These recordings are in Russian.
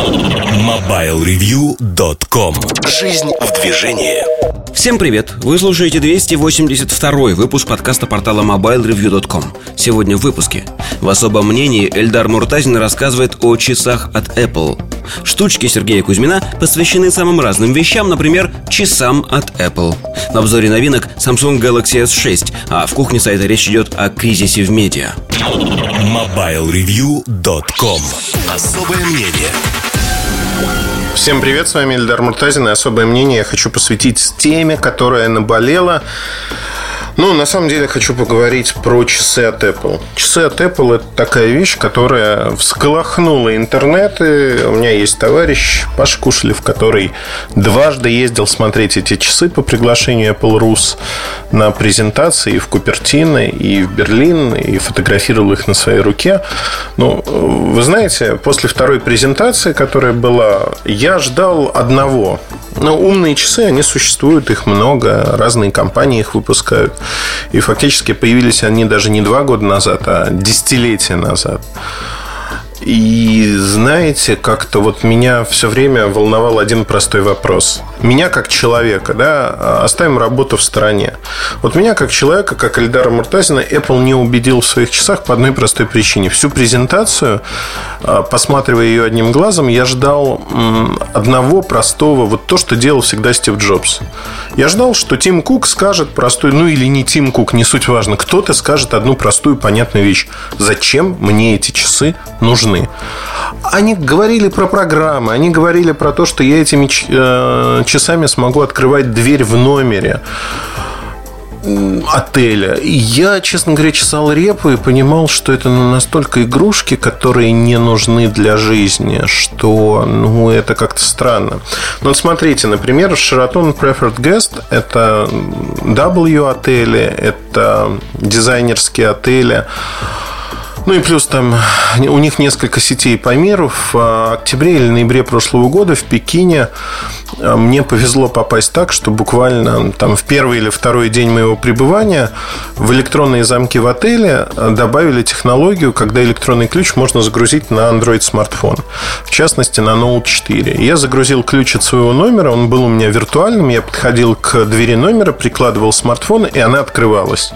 MobileReview.com Жизнь в движении. Всем привет! Вы слушаете 282 выпуск подкаста портала MobileReview.com Сегодня в выпуске. В особом мнении Эльдар Муртазин рассказывает о часах от Apple. Штучки Сергея Кузьмина посвящены самым разным вещам, например, часам от Apple. В обзоре новинок Samsung Galaxy S6, а в кухне сайта речь идет о кризисе в медиа. MobileReview.com Особое мнение Всем привет, с вами Эльдар Муртазин и особое мнение я хочу посвятить теме, которая наболела ну, на самом деле, хочу поговорить про часы от Apple. Часы от Apple – это такая вещь, которая всколохнула интернеты. У меня есть товарищ Паш Кушелев, который дважды ездил смотреть эти часы по приглашению Apple Rus на презентации и в Купертино, и в Берлин, и фотографировал их на своей руке. Ну, вы знаете, после второй презентации, которая была, я ждал одного. Но умные часы, они существуют, их много, разные компании их выпускают. И фактически появились они даже не два года назад, а десятилетия назад. И знаете, как-то вот меня все время волновал один простой вопрос. Меня как человека, да, оставим работу в стороне. Вот меня как человека, как Эльдара Муртазина, Apple не убедил в своих часах по одной простой причине. Всю презентацию, а, посматривая ее одним глазом, я ждал одного простого, вот то, что делал всегда Стив Джобс. Я ждал, что Тим Кук скажет простой, ну или не Тим Кук, не суть важно, кто-то скажет одну простую понятную вещь. Зачем мне эти часы нужны? Нужны. Они говорили про программы, они говорили про то, что я этими э, часами смогу открывать дверь в номере отеля. Я, честно говоря, чесал репу и понимал, что это настолько игрушки, которые не нужны для жизни, что ну, это как-то странно. Но вот смотрите, например, Sheraton Preferred Guest – это W отели, это дизайнерские отели. Ну и плюс там у них несколько сетей по миру. В октябре или ноябре прошлого года в Пекине а, мне повезло попасть так, что буквально там в первый или второй день моего пребывания в электронные замки в отеле а, добавили технологию, когда электронный ключ можно загрузить на Android смартфон. В частности, на Note 4. Я загрузил ключ от своего номера, он был у меня виртуальным. Я подходил к двери номера, прикладывал смартфон, и она открывалась.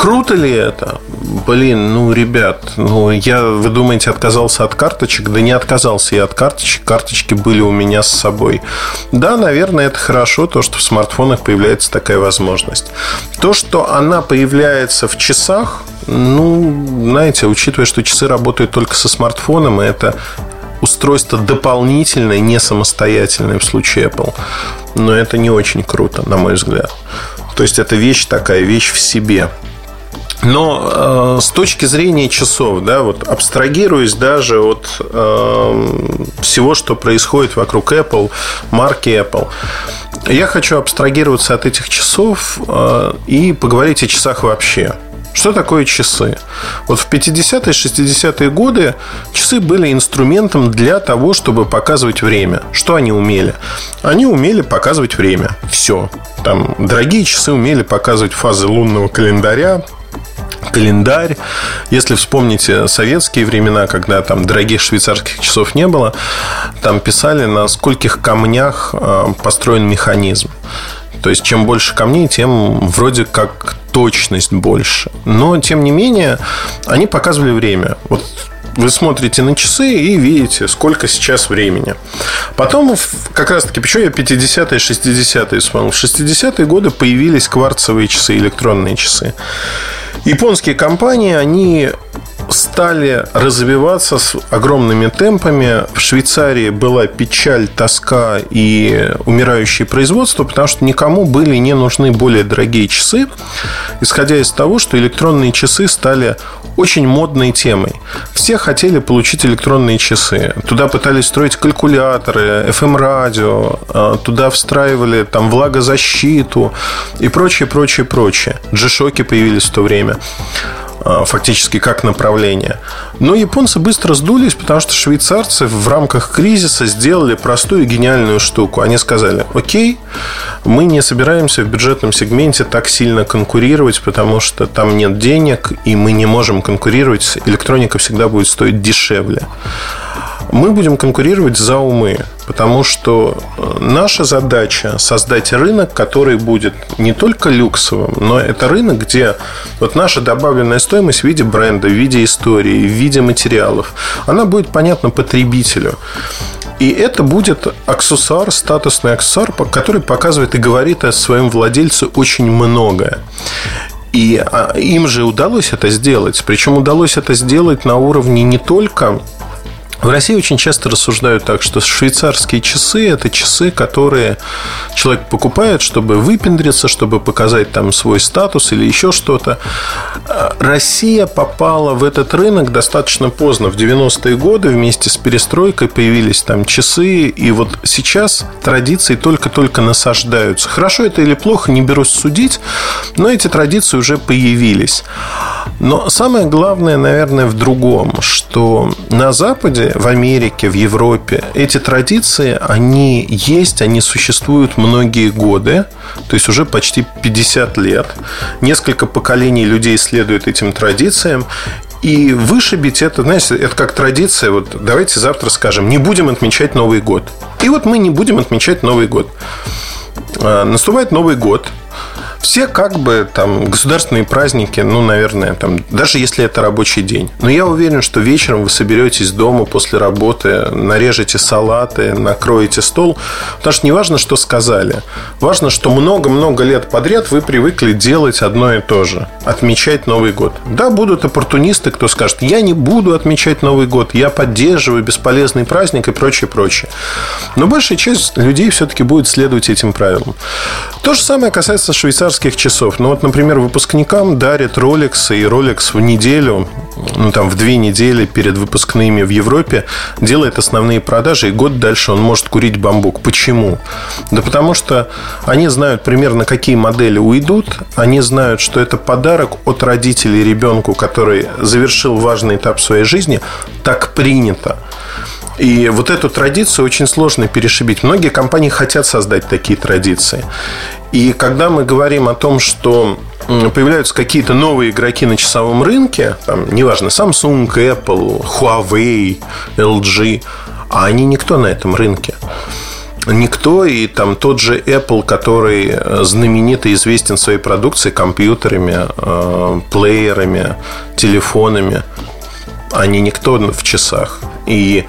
Круто ли это? Блин, ну, ребят, ну, я, вы думаете, отказался от карточек? Да не отказался я от карточек. Карточки были у меня с собой. Да, наверное, это хорошо, то, что в смартфонах появляется такая возможность. То, что она появляется в часах, ну, знаете, учитывая, что часы работают только со смартфоном, и это устройство дополнительное, не самостоятельное в случае Apple. Но это не очень круто, на мой взгляд. То есть это вещь такая, вещь в себе. Но э, с точки зрения часов, да, вот абстрагируясь даже от э, всего, что происходит вокруг Apple, марки Apple, я хочу абстрагироваться от этих часов э, и поговорить о часах вообще. Что такое часы? Вот в 50-е, 60-е годы часы были инструментом для того, чтобы показывать время. Что они умели? Они умели показывать время. Все. Там дорогие часы умели показывать фазы лунного календаря, календарь. Если вспомните советские времена, когда там дорогих швейцарских часов не было, там писали, на скольких камнях а, построен механизм. То есть, чем больше камней, тем вроде как точность больше. Но, тем не менее, они показывали время. Вот вы смотрите на часы и видите, сколько сейчас времени. Потом, как раз таки, почему я 50-е, 60-е вспомнил? В 60-е годы появились кварцевые часы, электронные часы. Японские компании, они стали развиваться с огромными темпами. В Швейцарии была печаль, тоска и умирающее производство, потому что никому были не нужны более дорогие часы, исходя из того, что электронные часы стали очень модной темой. Все хотели получить электронные часы. Туда пытались строить калькуляторы, FM-радио, а, туда встраивали там влагозащиту и прочее, прочее, прочее. G-шоки появились в то время. А, фактически как направление. Но японцы быстро сдулись, потому что швейцарцы в рамках кризиса сделали простую и гениальную штуку. Они сказали, окей, мы не собираемся в бюджетном сегменте так сильно конкурировать, потому что там нет денег, и мы не можем конкурировать. Электроника всегда будет стоить дешевле. Мы будем конкурировать за умы, потому что э, наша задача создать рынок, который будет не только люксовым, но это рынок, где вот наша добавленная стоимость в виде бренда, в виде истории, в виде материалов, она будет понятна потребителю. И это будет аксессуар, статусный аксессуар, который показывает и говорит о своем владельце очень многое. И а, им же удалось это сделать. Причем удалось это сделать на уровне не только в России очень часто рассуждают так, что швейцарские часы – это часы, которые человек покупает, чтобы выпендриться, чтобы показать там свой статус или еще что-то. Россия попала в этот рынок достаточно поздно. В 90-е годы вместе с перестройкой появились там часы, и вот сейчас традиции только-только насаждаются. Хорошо это или плохо, не берусь судить, но эти традиции уже появились. Но самое главное, наверное, в другом, что на Западе в Америке, в Европе эти традиции, они есть, они существуют многие годы, то есть уже почти 50 лет. Несколько поколений людей следуют этим традициям, и вышибить это, знаете, это как традиция. Вот давайте завтра скажем, не будем отмечать Новый год. И вот мы не будем отмечать Новый год. А, наступает Новый год. Все как бы там государственные праздники, ну, наверное, там, даже если это рабочий день. Но я уверен, что вечером вы соберетесь дома после работы, нарежете салаты, накроете стол. Потому что не важно, что сказали. Важно, что много-много лет подряд вы привыкли делать одно и то же. Отмечать Новый год. Да, будут оппортунисты, кто скажет, я не буду отмечать Новый год, я поддерживаю бесполезный праздник и прочее, прочее. Но большая часть людей все-таки будет следовать этим правилам. То же самое касается швейцарских швейцарских часов. Ну, вот, например, выпускникам дарят Rolex и Rolex в неделю, ну, там, в две недели перед выпускными в Европе делает основные продажи, и год дальше он может курить бамбук. Почему? Да потому что они знают примерно, какие модели уйдут, они знают, что это подарок от родителей ребенку, который завершил важный этап своей жизни, так принято. И вот эту традицию очень сложно перешибить. Многие компании хотят создать такие традиции. И когда мы говорим о том, что появляются какие-то новые игроки на часовом рынке, там, неважно, Samsung, Apple, Huawei, LG, а они никто на этом рынке. Никто, и там тот же Apple, который знаменит и известен своей продукцией, компьютерами, э, плеерами, телефонами, они никто в часах. И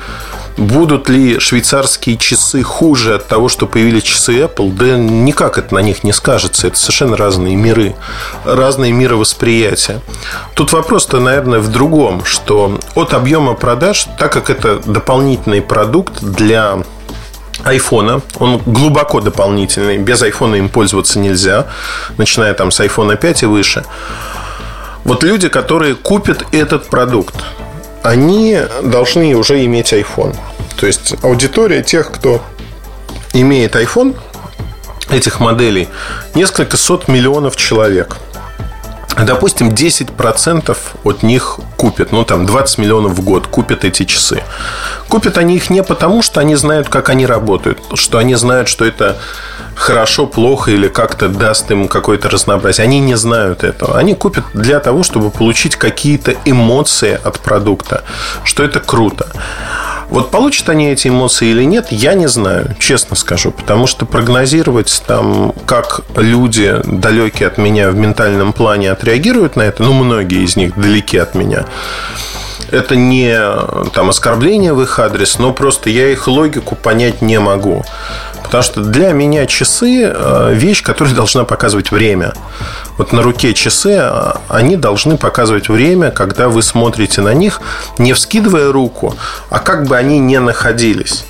Будут ли швейцарские часы хуже от того, что появились часы Apple? Да никак это на них не скажется. Это совершенно разные миры, разные мировосприятия. Тут вопрос-то, наверное, в другом, что от объема продаж, так как это дополнительный продукт для айфона. Он глубоко дополнительный. Без айфона им пользоваться нельзя. Начиная там с айфона 5 и выше. Вот люди, которые купят этот продукт, они должны уже иметь iPhone. То есть аудитория тех, кто имеет iPhone, этих моделей, несколько сот миллионов человек. Допустим, 10% от них купят, ну там 20 миллионов в год купят эти часы. Купят они их не потому, что они знают, как они работают, что они знают, что это хорошо, плохо или как-то даст им какое-то разнообразие. Они не знают этого. Они купят для того, чтобы получить какие-то эмоции от продукта, что это круто. Вот получат они эти эмоции или нет, я не знаю, честно скажу. Потому что прогнозировать там, как люди, далекие от меня в ментальном плане, отреагируют на это, ну, многие из них далеки от меня, это не там, оскорбление в их адрес, но просто я их логику понять не могу. Потому что для меня часы э, – вещь, которая должна показывать время. Вот на руке часы, э, они должны показывать время, когда вы смотрите на них, не вскидывая руку, а как бы они ни находились.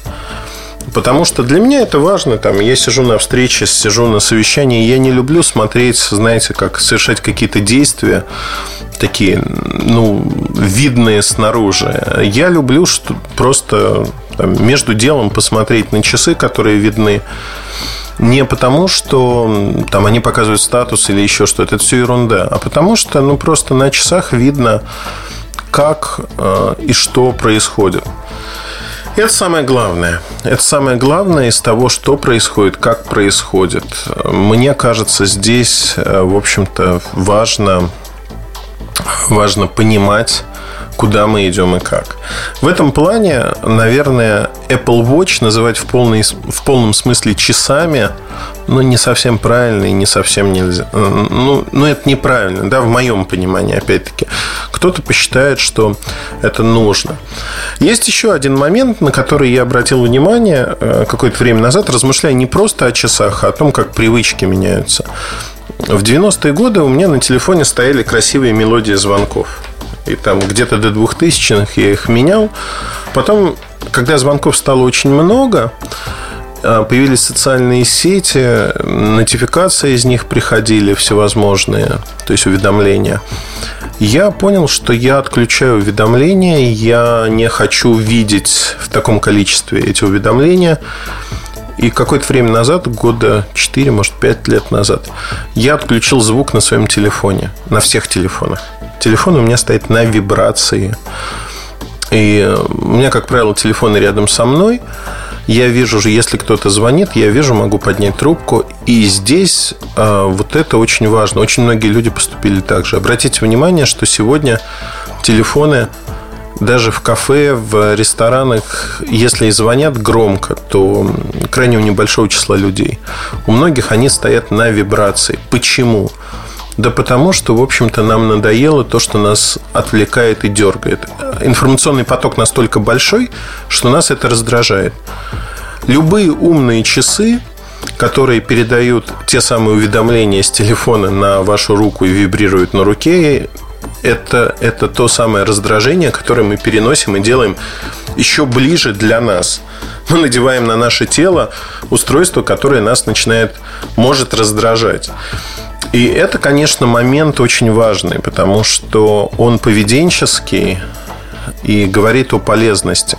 Потому что для меня это важно. Там, я сижу на встрече, сижу на совещании. Я не люблю смотреть, знаете, как совершать какие-то действия такие, ну, видные снаружи. Я люблю что просто там, между делом посмотреть на часы, которые видны. Не потому, что там они показывают статус или еще что-то, это все ерунда, а потому что ну, просто на часах видно, как э, и что происходит. Это самое главное. Это самое главное из того, что происходит, как происходит. Мне кажется, здесь, э, в общем-то, важно, важно понимать, куда мы идем и как. В этом плане, наверное, Apple Watch называть в, полной, в полном смысле часами, ну, не совсем правильно и не совсем нельзя. Ну, ну, это неправильно, да, в моем понимании, опять-таки. Кто-то посчитает, что это нужно. Есть еще один момент, на который я обратил внимание э, какое-то время назад, размышляя не просто о часах, а о том, как привычки меняются. В 90-е годы у меня на телефоне стояли красивые мелодии звонков. И там где-то до 2000-х я их менял. Потом, когда звонков стало очень много, а, появились социальные сети, нотификации из них приходили всевозможные, то есть уведомления. Я понял, что я отключаю уведомления, я не хочу видеть в таком количестве эти уведомления. И какое-то время назад, года 4, может 5 лет назад, я отключил звук на своем телефоне, на всех телефонах. Телефон у меня стоит на вибрации. И у меня, как правило, телефоны рядом со мной. Я вижу же, если кто-то звонит, я вижу, могу поднять трубку. И здесь э, вот это очень важно. Очень многие люди поступили так же. Обратите внимание, что сегодня телефоны даже в кафе, в ресторанах, если и звонят громко, то крайне у небольшого числа людей. У многих они стоят на вибрации. Почему? Да потому что, в общем-то, нам надоело то, что нас отвлекает и дергает. Информационный поток настолько большой, что нас это раздражает. Любые умные часы, которые передают те самые уведомления с телефона на вашу руку и вибрируют на руке, это, это то самое раздражение, которое мы переносим и делаем еще ближе для нас. Мы надеваем на наше тело устройство, которое нас начинает, может раздражать. И это, конечно, момент очень важный, потому что он поведенческий и говорит о полезности.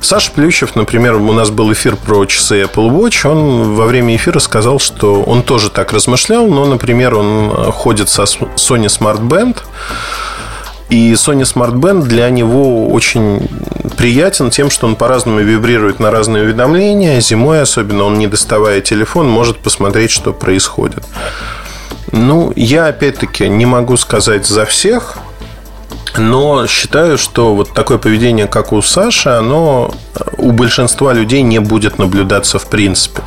Саша Плющев, например, у нас был эфир про часы Apple Watch, он во время эфира сказал, что он тоже так размышлял, но, например, он ходит со Sony Smart Band, и Sony Smart Band для него очень приятен тем, что он по-разному вибрирует на разные уведомления. Зимой особенно он, не доставая телефон, может посмотреть, что происходит. Ну, я опять-таки не могу сказать за всех, но считаю, что вот такое поведение, как у Саши, оно у большинства людей не будет наблюдаться в принципе.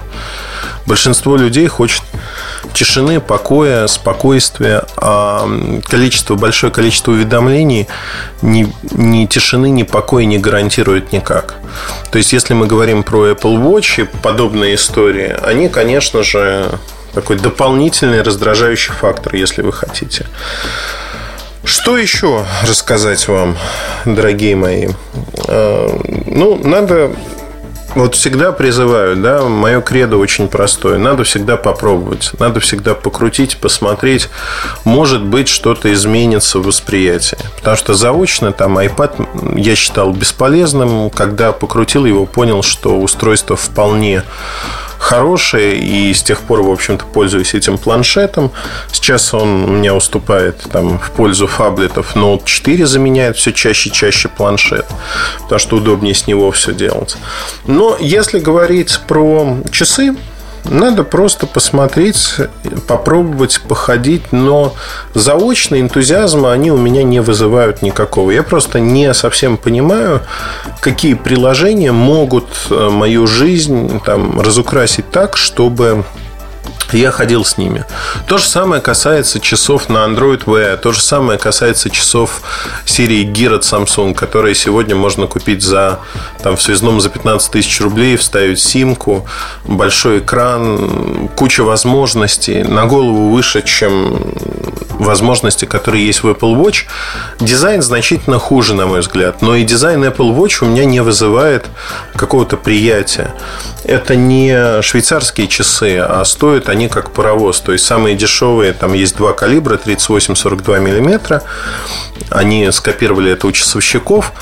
Большинство людей хочет тишины, покоя, спокойствия, а количество, большое количество уведомлений ни, ни тишины, ни покоя не гарантирует никак. То есть, если мы говорим про Apple Watch и подобные истории, они, конечно же, такой дополнительный раздражающий фактор, если вы хотите. Что еще рассказать вам, дорогие мои? А, ну, надо вот всегда призываю, да, мое кредо очень простое. Надо всегда попробовать, надо всегда покрутить, посмотреть. Может быть, что-то изменится в восприятии. Потому что заочно там iPad я считал бесполезным. Когда покрутил его, понял, что устройство вполне хорошее, и с тех пор, в общем-то, пользуюсь этим планшетом. Сейчас он меня уступает там, в пользу фаблетов. Note 4 заменяет все чаще и чаще планшет, потому что удобнее с него все делать. Но если говорить про часы, надо просто посмотреть, попробовать походить, но заочно энтузиазма они у меня не вызывают никакого. Я просто не совсем понимаю, какие приложения могут э, мою жизнь там, разукрасить так, чтобы я ходил с ними. То же самое касается часов на Android Wear, то же самое касается часов серии Gear от Samsung, которые сегодня можно купить за, там, в связном за 15 тысяч рублей, вставить симку, большой экран, куча возможностей, на голову выше, чем возможности, которые есть в Apple Watch. Дизайн значительно хуже, на мой взгляд, но и дизайн Apple Watch у меня не вызывает какого-то приятия. Это не швейцарские часы, а стоят они как паровоз. То есть самые дешевые, там есть два калибра, 38-42 миллиметра. Они скопировали это у часовщиков.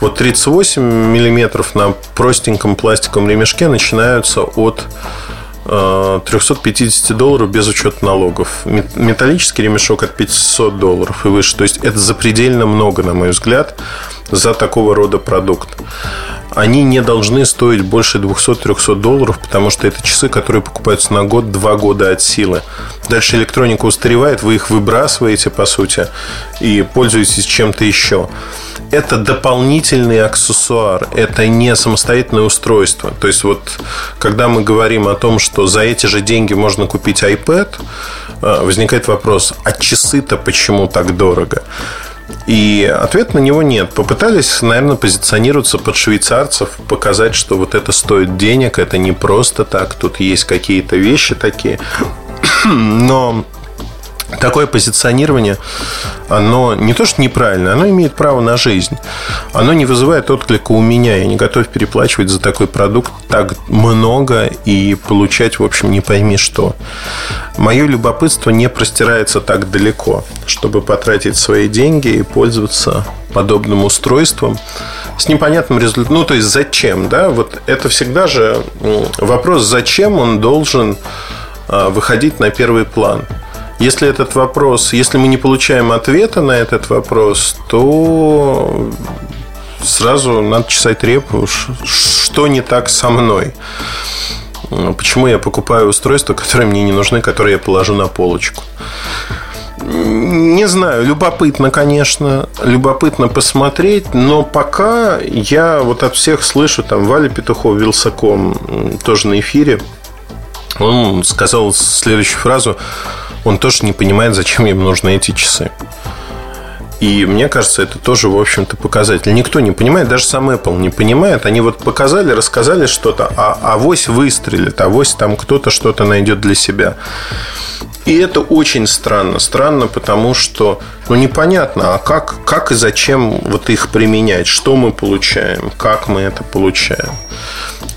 Вот 38 миллиметров на простеньком пластиковом ремешке начинаются от 350 э, долларов без учета налогов. Металлический ремешок от 500 долларов и выше. То есть это запредельно много, на мой взгляд, за такого рода продукт. Они не должны стоить больше 200-300 долларов, потому что это часы, которые покупаются на год, два года от силы. Дальше электроника устаревает, вы их выбрасываете, по сути, и пользуетесь чем-то еще. Это дополнительный аксессуар, это не самостоятельное устройство. То есть, вот когда мы говорим о том, что за эти же деньги можно купить iPad, э, возникает вопрос, а часы-то почему так дорого? И ответ на него нет. Попытались, наверное, позиционироваться под швейцарцев, показать, что вот это стоит денег, это не просто так, тут есть какие-то вещи такие. Но такое позиционирование, оно не то, что неправильно, оно имеет право на жизнь. Оно не вызывает отклика у меня. Я не готов переплачивать за такой продукт так много и получать, в общем, не пойми что. Мое любопытство не простирается так далеко, чтобы потратить свои деньги и пользоваться подобным устройством с непонятным результатом. Ну, то есть, зачем, да? Вот это всегда же вопрос, зачем он должен а, выходить на первый план. Если этот вопрос, если мы не получаем ответа на этот вопрос, то сразу надо чесать репу, что не так со мной. Почему я покупаю устройства, которые мне не нужны, которые я положу на полочку. Не знаю, любопытно, конечно, любопытно посмотреть, но пока я вот от всех слышу, там, Валя Петухов, Вилсаком, тоже на эфире, он сказал следующую фразу, он тоже не понимает, зачем ему нужны эти часы. И мне кажется, это тоже, в общем-то, показатель. Никто не понимает, даже сам Apple не понимает. Они вот показали, рассказали что-то, а авось выстрелит, авось там кто-то что-то найдет для себя. И это очень странно. Странно, потому что ну, непонятно, а как, как и зачем вот их применять, что мы получаем, как мы это получаем.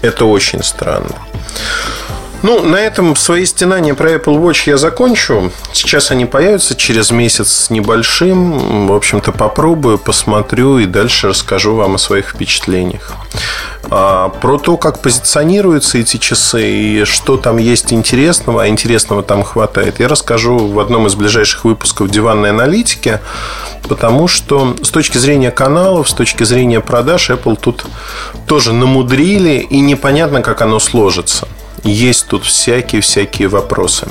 Это очень странно. Ну, на этом свои стенания про Apple Watch я закончу. Сейчас они появятся через месяц с небольшим. В общем-то, попробую, посмотрю и дальше расскажу вам о своих впечатлениях. А, про то, как позиционируются эти часы и что там есть интересного, а интересного там хватает, я расскажу в одном из ближайших выпусков диванной аналитики, потому что с точки зрения каналов, с точки зрения продаж, Apple тут тоже намудрили, и непонятно, как оно сложится. Есть тут всякие-всякие вопросы.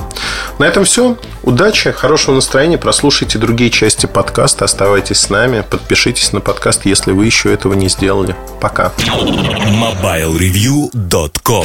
На этом все. Удачи, хорошего настроения. Прослушайте другие части подкаста. Оставайтесь с нами. Подпишитесь на подкаст, если вы еще этого не сделали. Пока. MobileReview.com